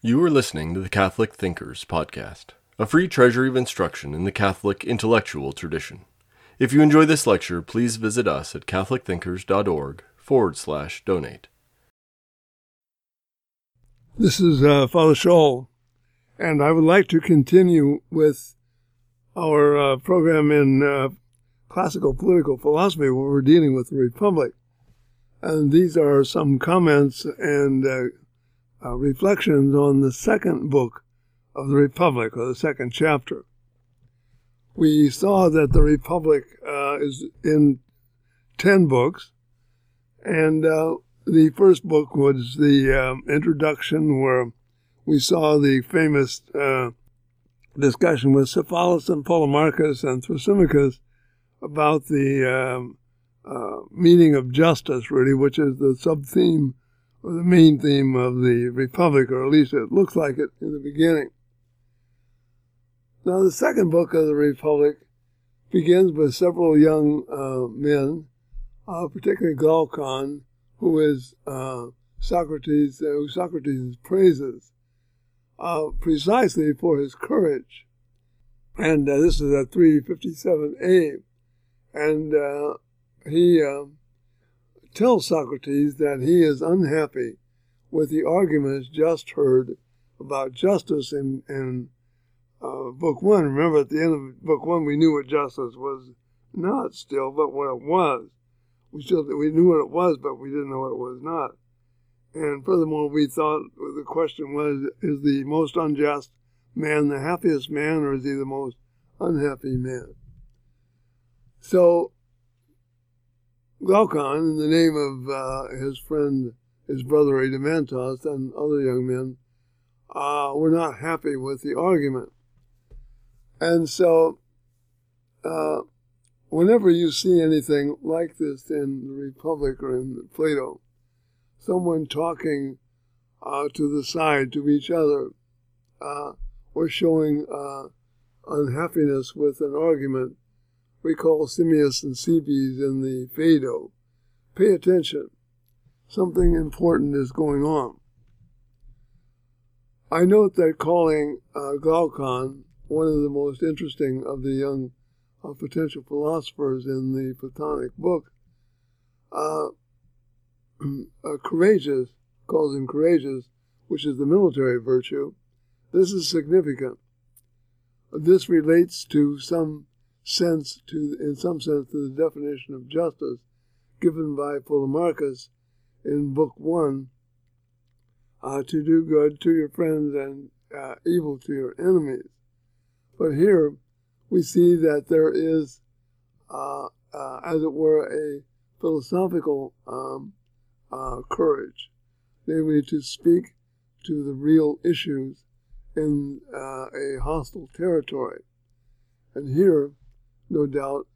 You are listening to the Catholic Thinkers Podcast, a free treasury of instruction in the Catholic intellectual tradition. If you enjoy this lecture, please visit us at catholicthinkers.org forward slash donate. This is uh, Father Schall, and I would like to continue with our uh, program in uh, classical political philosophy where we're dealing with the Republic. And these are some comments and uh, reflections on the second book of the Republic, or the second chapter. We saw that the Republic uh, is in 10 books, and uh, the first book was the um, introduction, where we saw the famous uh, discussion with Cephalus and Polemarchus and Thrasymachus about the um, uh, meaning of justice, really, which is the sub theme the main theme of the Republic, or at least it looks like it in the beginning. Now, the second book of the Republic begins with several young uh, men, uh, particularly Glaucon, who is uh, Socrates, uh, who Socrates praises uh, precisely for his courage. And uh, this is at 357a. And he tells Socrates that he is unhappy with the arguments just heard about justice in, in uh, Book One. Remember, at the end of Book One, we knew what justice was not still, but what it was. We still we knew what it was, but we didn't know what it was not. And furthermore, we thought the question was: Is the most unjust man the happiest man, or is he the most unhappy man? So Glaucon, in the name of uh, his friend, his brother Adeimantus, and other young men, uh, were not happy with the argument. And so, uh, whenever you see anything like this in the Republic or in Plato, someone talking uh, to the side to each other uh, or showing uh, unhappiness with an argument, we call Simmias and Cebes in the Phaedo. Pay attention. Something important is going on. I note that calling uh, Glaucon one of the most interesting of the young uh, potential philosophers in the Platonic book, uh, uh, courageous, calls him courageous, which is the military virtue. This is significant. This relates to some sense to, in some sense, to the definition of justice given by Polemarchus in Book One, uh, to do good to your friends and uh, evil to your enemies. But here we see that there is, uh, uh as it were, a philosophical um, uh, courage, namely to speak to the real issues in uh, a hostile territory. And here no doubt,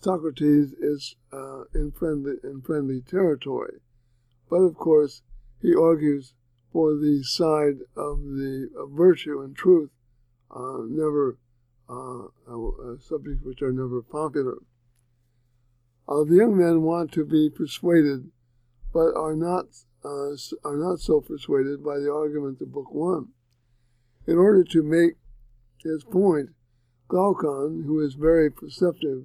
Socrates is uh, in friendly in friendly territory, but of course he argues for the side of the of virtue and truth, uh, never uh, uh subjects which are never popular. Uh, the young men want to be persuaded, but are not uh, are not so persuaded by the argument of Book One. In order to make his point, Glaucon, who is very perceptive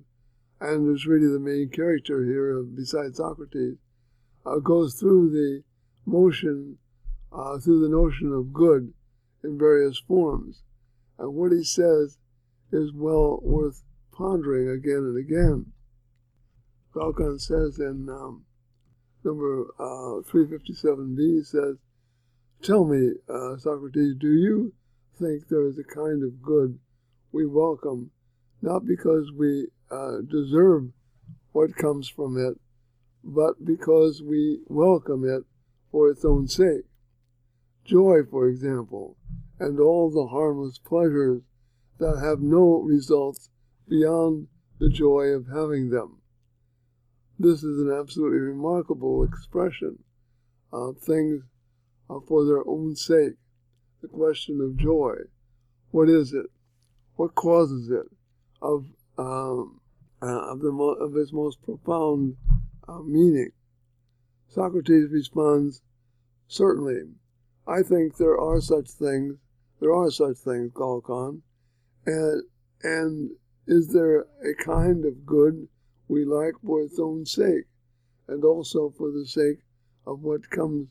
and is really the main character here besides Socrates, uh, goes through the motion, uh, through the notion of good in various forms. And what he says is well worth pondering again and again. Glaucon says in um, number uh, 357b, he says, Tell me, uh, Socrates, do you think there is a kind of good we welcome, not because we uh, deserve what comes from it, but because we welcome it for its own sake. Joy, for example, and all the harmless pleasures that have no results beyond the joy of having them. This is an absolutely remarkable expression of things uh, for their own sake. The question of joy. What is it? What causes it of um, uh, of the mo- of its most profound uh, meaning. Socrates responds, certainly, I think there are such things. There are such things, Glaucon, and and is there a kind of good we like for its own sake, and also for the sake of what comes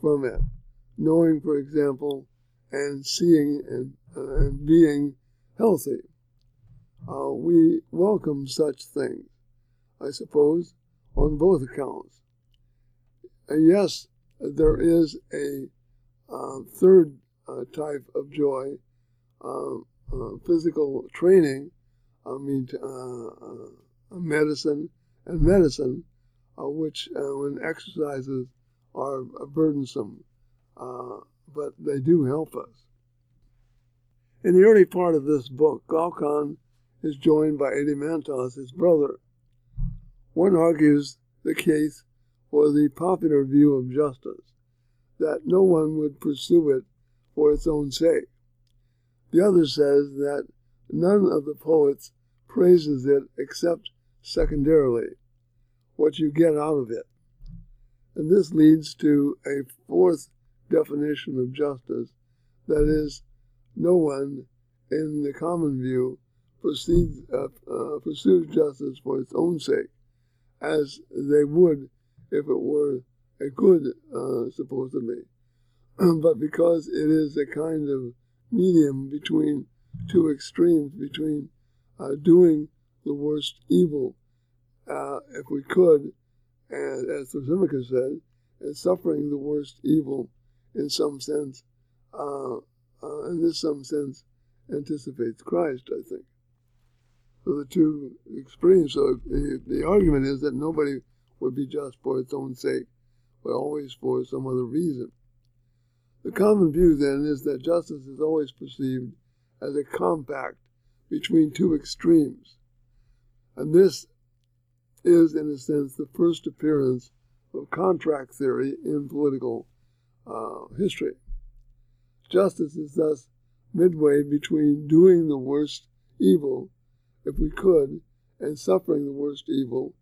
from it? Knowing, for example, and seeing and, uh, and being healthy. Uh, we welcome such things, I suppose, on both accounts. And yes, there is a uh, third uh, type of joy, uh, uh, physical training, I mean, uh, medicine and medicine, which when exercises are burdensome, but they do help us. In the early part of this book, Glaucon is joined by Adeimantus, his brother. One argues the case for the popular view of justice, that no one would pursue it for its own sake. The other says that none of the poets praises it except secondarily, what you get out of it. And this leads to a fourth definition of justice, that is, no one in the common view proceeds, uh, uh, pursues justice for its own sake, as they would if it were a good, uh, supposedly. but because it is a kind of medium between two extremes, between uh, doing the worst evil, uh, if we could, and as Thrasymachus said, and suffering the worst evil in some sense, uh, in this some sense, anticipates Christ, I think. So the two extremes. So the, the argument is that nobody would be just for its own sake, but always for some other reason. The common view, then, is that justice is always perceived as a compact between two extremes. And this is, in a sense, the first appearance of contract theory in political uh, history. Justice is thus midway between doing the worst evil, if we could, and suffering the worst evil,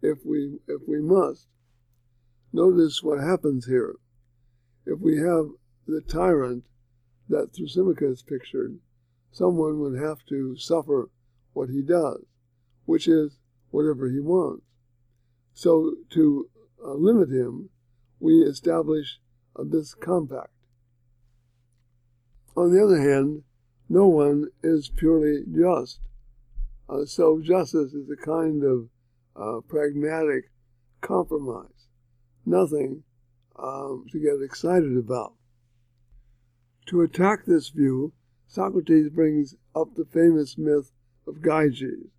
if we if we must. Notice what happens here. If we have the tyrant that Thrasymachus pictured, someone would have to suffer what he does, which is whatever he wants. So to uh, limit him, we establish uh, this compact. On the other hand, no one is purely just. Uh, so justice is a kind of uh, pragmatic compromise, nothing um, to get excited about. To attack this view, Socrates brings up the famous myth of Gyges,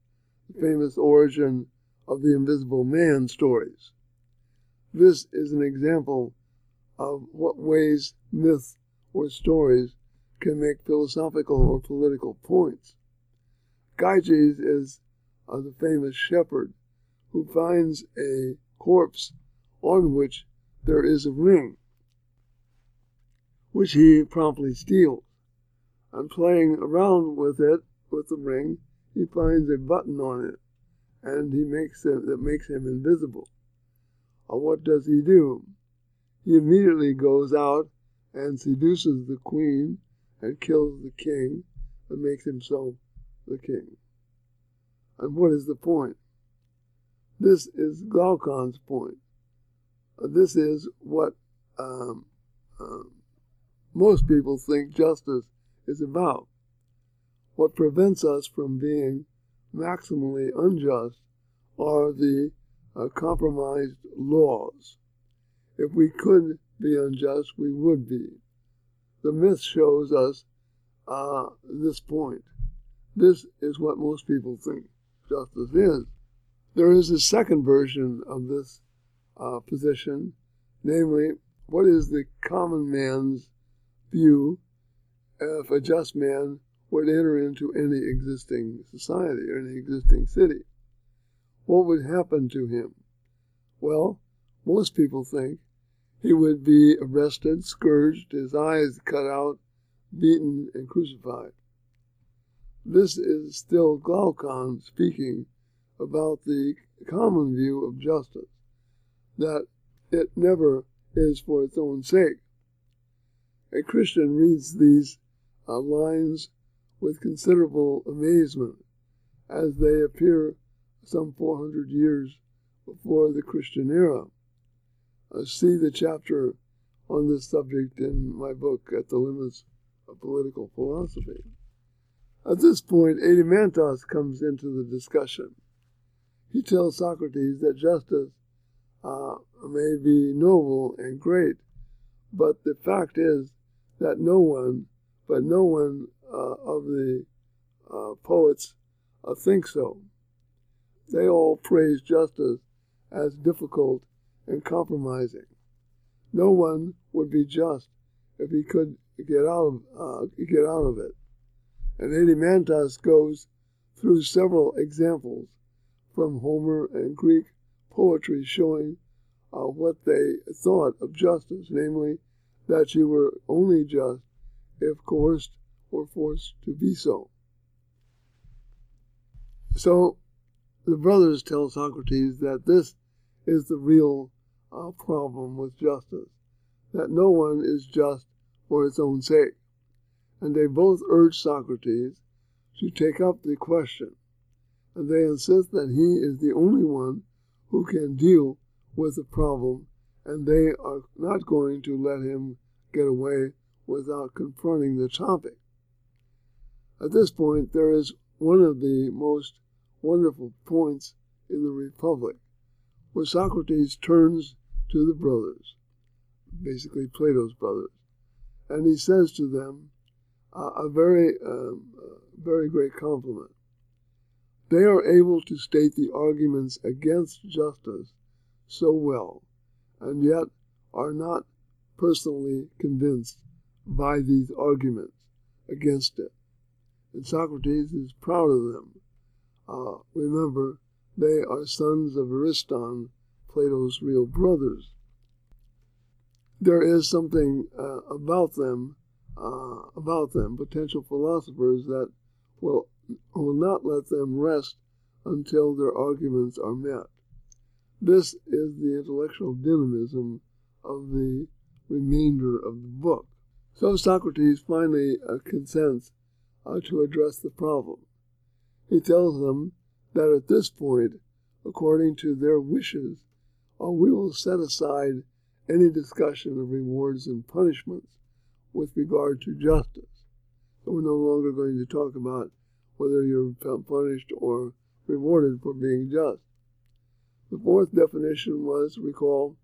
the famous origin of the invisible man stories. This is an example of what ways myths or stories can make philosophical or political points. Gyges is uh, the famous shepherd who finds a corpse on which there is a ring, which he promptly steals. And playing around with it, with the ring, he finds a button on it, and he makes it that makes him invisible. Uh, what does he do? He immediately goes out and seduces the queen and kills the king and makes himself the king. And what is the point? This is Glaucon's point. Uh, this is what um, um, most people think justice is about. What prevents us from being maximally unjust are the uh, compromised laws. If we could be unjust, we would be. The myth shows us uh, this point. This is what most people think justice is. There is a second version of this uh, position, namely, what is the common man's view if a just man would enter into any existing society or any existing city? What would happen to him? Well, most people think he would be arrested, scourged, his eyes cut out, beaten, and crucified. This is still Glaucon speaking about the common view of justice, that it never is for its own sake. A Christian reads these uh, lines with considerable amazement as they appear some 400 years before the Christian era. Uh, see the chapter on this subject in my book, At the Limits of Political Philosophy. At this point, Adeimantus comes into the discussion. He tells Socrates that justice uh, may be noble and great, but the fact is that no one, but no one uh, of the uh, poets uh, thinks so. They all praise justice as difficult and compromising. No one would be just if he could get out of uh, get out of it. And Adeimantus goes through several examples from Homer and Greek poetry showing uh, what they thought of justice, namely that you were only just if coerced or forced to be so. So the brothers tell Socrates that this is the real uh, problem with justice, that no one is just for its own sake. And they both urge Socrates to take up the question, and they insist that he is the only one who can deal with the problem, and they are not going to let him get away without confronting the topic. At this point, there is one of the most wonderful points in the Republic, where Socrates turns to the brothers, basically Plato's brothers, and he says to them uh, a very, um, uh, very great compliment. They are able to state the arguments against justice so well, and yet are not personally convinced by these arguments against it. And Socrates is proud of them. Uh, remember, they are sons of Ariston, Plato's real brothers. There is something uh, about them, uh, about them, potential philosophers, that will, will not let them rest until their arguments are met. This is the intellectual dynamism of the remainder of the book. So Socrates finally uh, consents uh, to address the problem. He tells them that at this point, according to their wishes, we will set aside any discussion of rewards and punishments with regard to justice. We're no longer going to talk about whether you're punished or rewarded for being just. The fourth definition was, recall,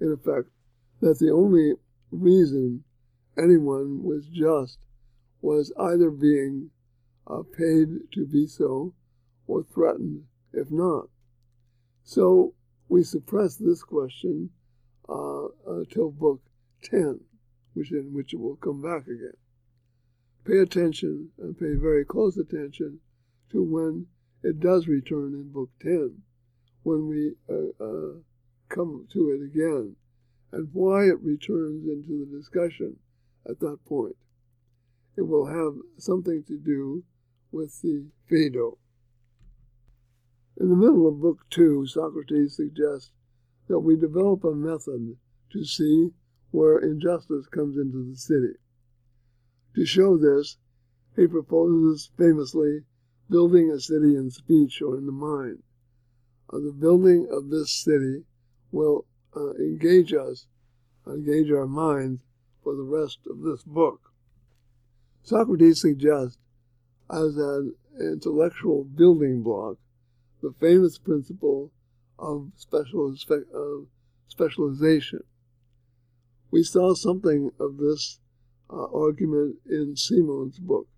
in effect, that the only reason anyone was just was either being uh, paid to be so or threatened if not. So we suppress this question uh, until book 10, which in which it will come back again. Pay attention and pay very close attention to when it does return in book 10, when we uh, uh, come to it again and why it returns into the discussion at that point. It will have something to do with the Phaedo. In the middle of Book Two, Socrates suggests that we develop a method to see where injustice comes into the city. To show this, he proposes famously building a city in speech or in the mind. Uh, the building of this city will uh, engage us, engage our minds for the rest of this book. Socrates suggests as an intellectual building block the famous principle of, of specialization. We saw something of this uh, argument in Simon's book,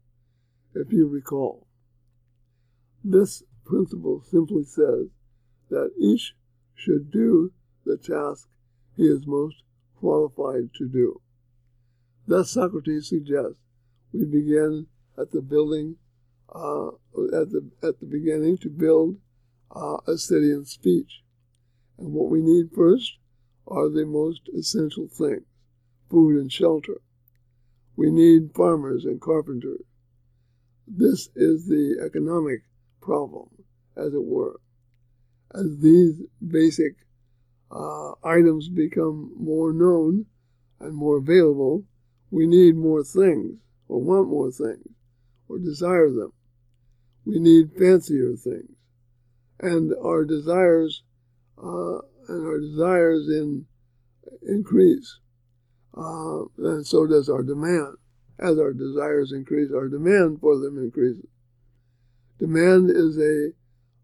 if you recall. This principle simply says that each should do the task he is most qualified to do. Thus, Socrates suggests we begin at the building, uh, at the at the beginning to build uh, a city speech, and what we need first are the most essential things: food and shelter. We need farmers and carpenters. This is the economic problem, as it were. As these basic uh, items become more known and more available, we need more things, or want more things, or desire them. We need fancier things. And our desires, uh, and our desires in, increase. Uh, and so does our demand. As our desires increase, our demand for them increases. Demand is a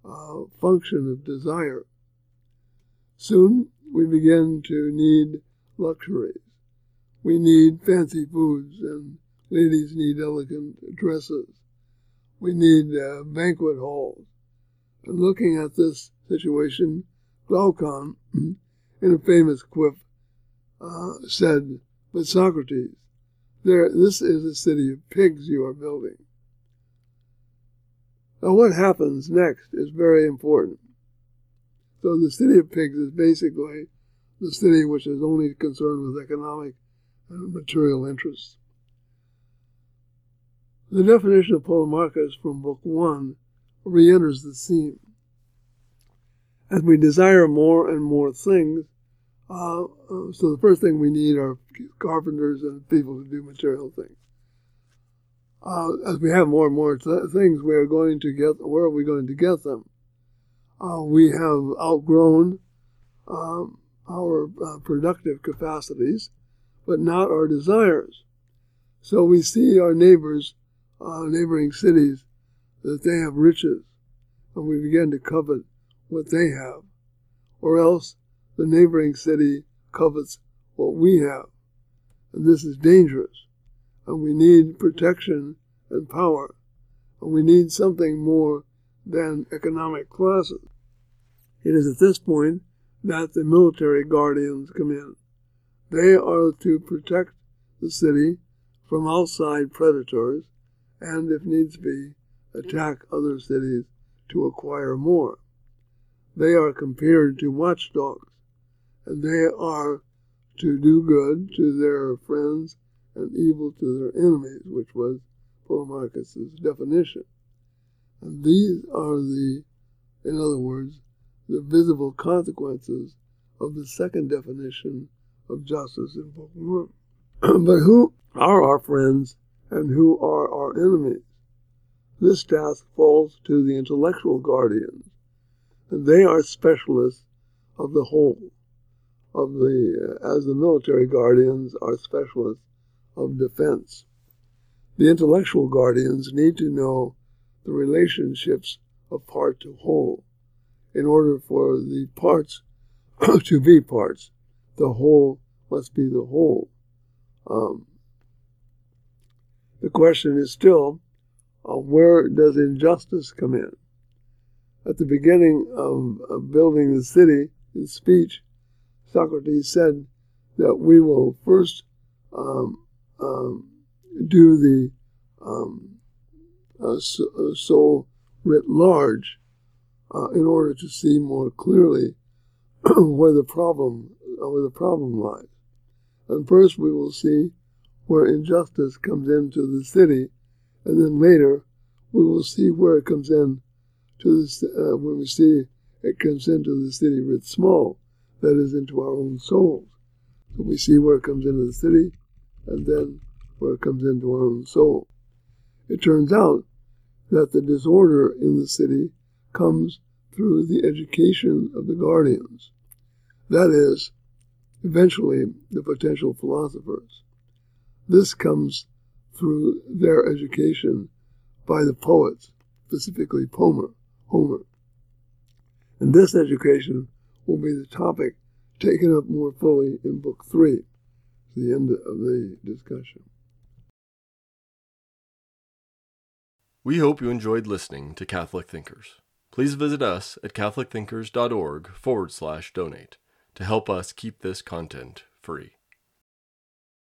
uh, function of desire. Soon we begin to need luxuries. We need fancy foods, and ladies need elegant dresses. We need uh, banquet halls. Looking at this situation, Glaucon, in a famous quip, uh, said, But Socrates, there, this is a city of pigs you are building. Now, what happens next is very important. So, the city of pigs is basically the city which is only concerned with economic and material interests. The definition of Polemarchus from Book 1 re enters the scene. As we desire more and more things, uh, uh, so the first thing we need are carpenters and people to do material things. Uh, as we have more and more th- things, we are going to get. Where are we going to get them? Uh, we have outgrown um, our uh, productive capacities, but not our desires. So we see our neighbors, uh, neighboring cities, that they have riches, and we begin to covet what they have, or else the neighboring city covets what we have. And this is dangerous. And we need protection and power. And we need something more than economic classes. It is at this point that the military guardians come in. They are to protect the city from outside predators and, if needs be, attack other cities to acquire more. They are compared to watchdogs and they are to do good to their friends and evil to their enemies, which was Polemarchus's definition. And these are the, in other words, the visible consequences of the second definition of justice in Book 1. but who are our friends and who are our enemies? This task falls to the intellectual guardians, and they are specialists of the whole of the, as the military guardians are specialists of defense. The intellectual guardians need to know the relationships of part to whole in order for the parts to be parts. The whole must be the whole. Um, the question is still where does injustice come in? At the beginning of, of building the city, in speech, Socrates said that we will first um, um, do the um, uh, soul writ large uh, in order to see more clearly where the problem uh, where the problem lies. And first we will see where injustice comes into the city, and then later we will see where it comes in to the uh, when we see it comes into the city writ small that is into our own souls. So we see where it comes into the city and then where it comes into our own soul. It turns out that the disorder in the city comes through the education of the guardians. That is, eventually, the potential philosophers. This comes through their education by the poets, specifically Homer. Homer. And this education will be the topic taken up more fully in Book 3, the end of the discussion. We hope you enjoyed listening to Catholic Thinkers. Please visit us at catholicthinkers.org forward slash donate to help us keep this content free.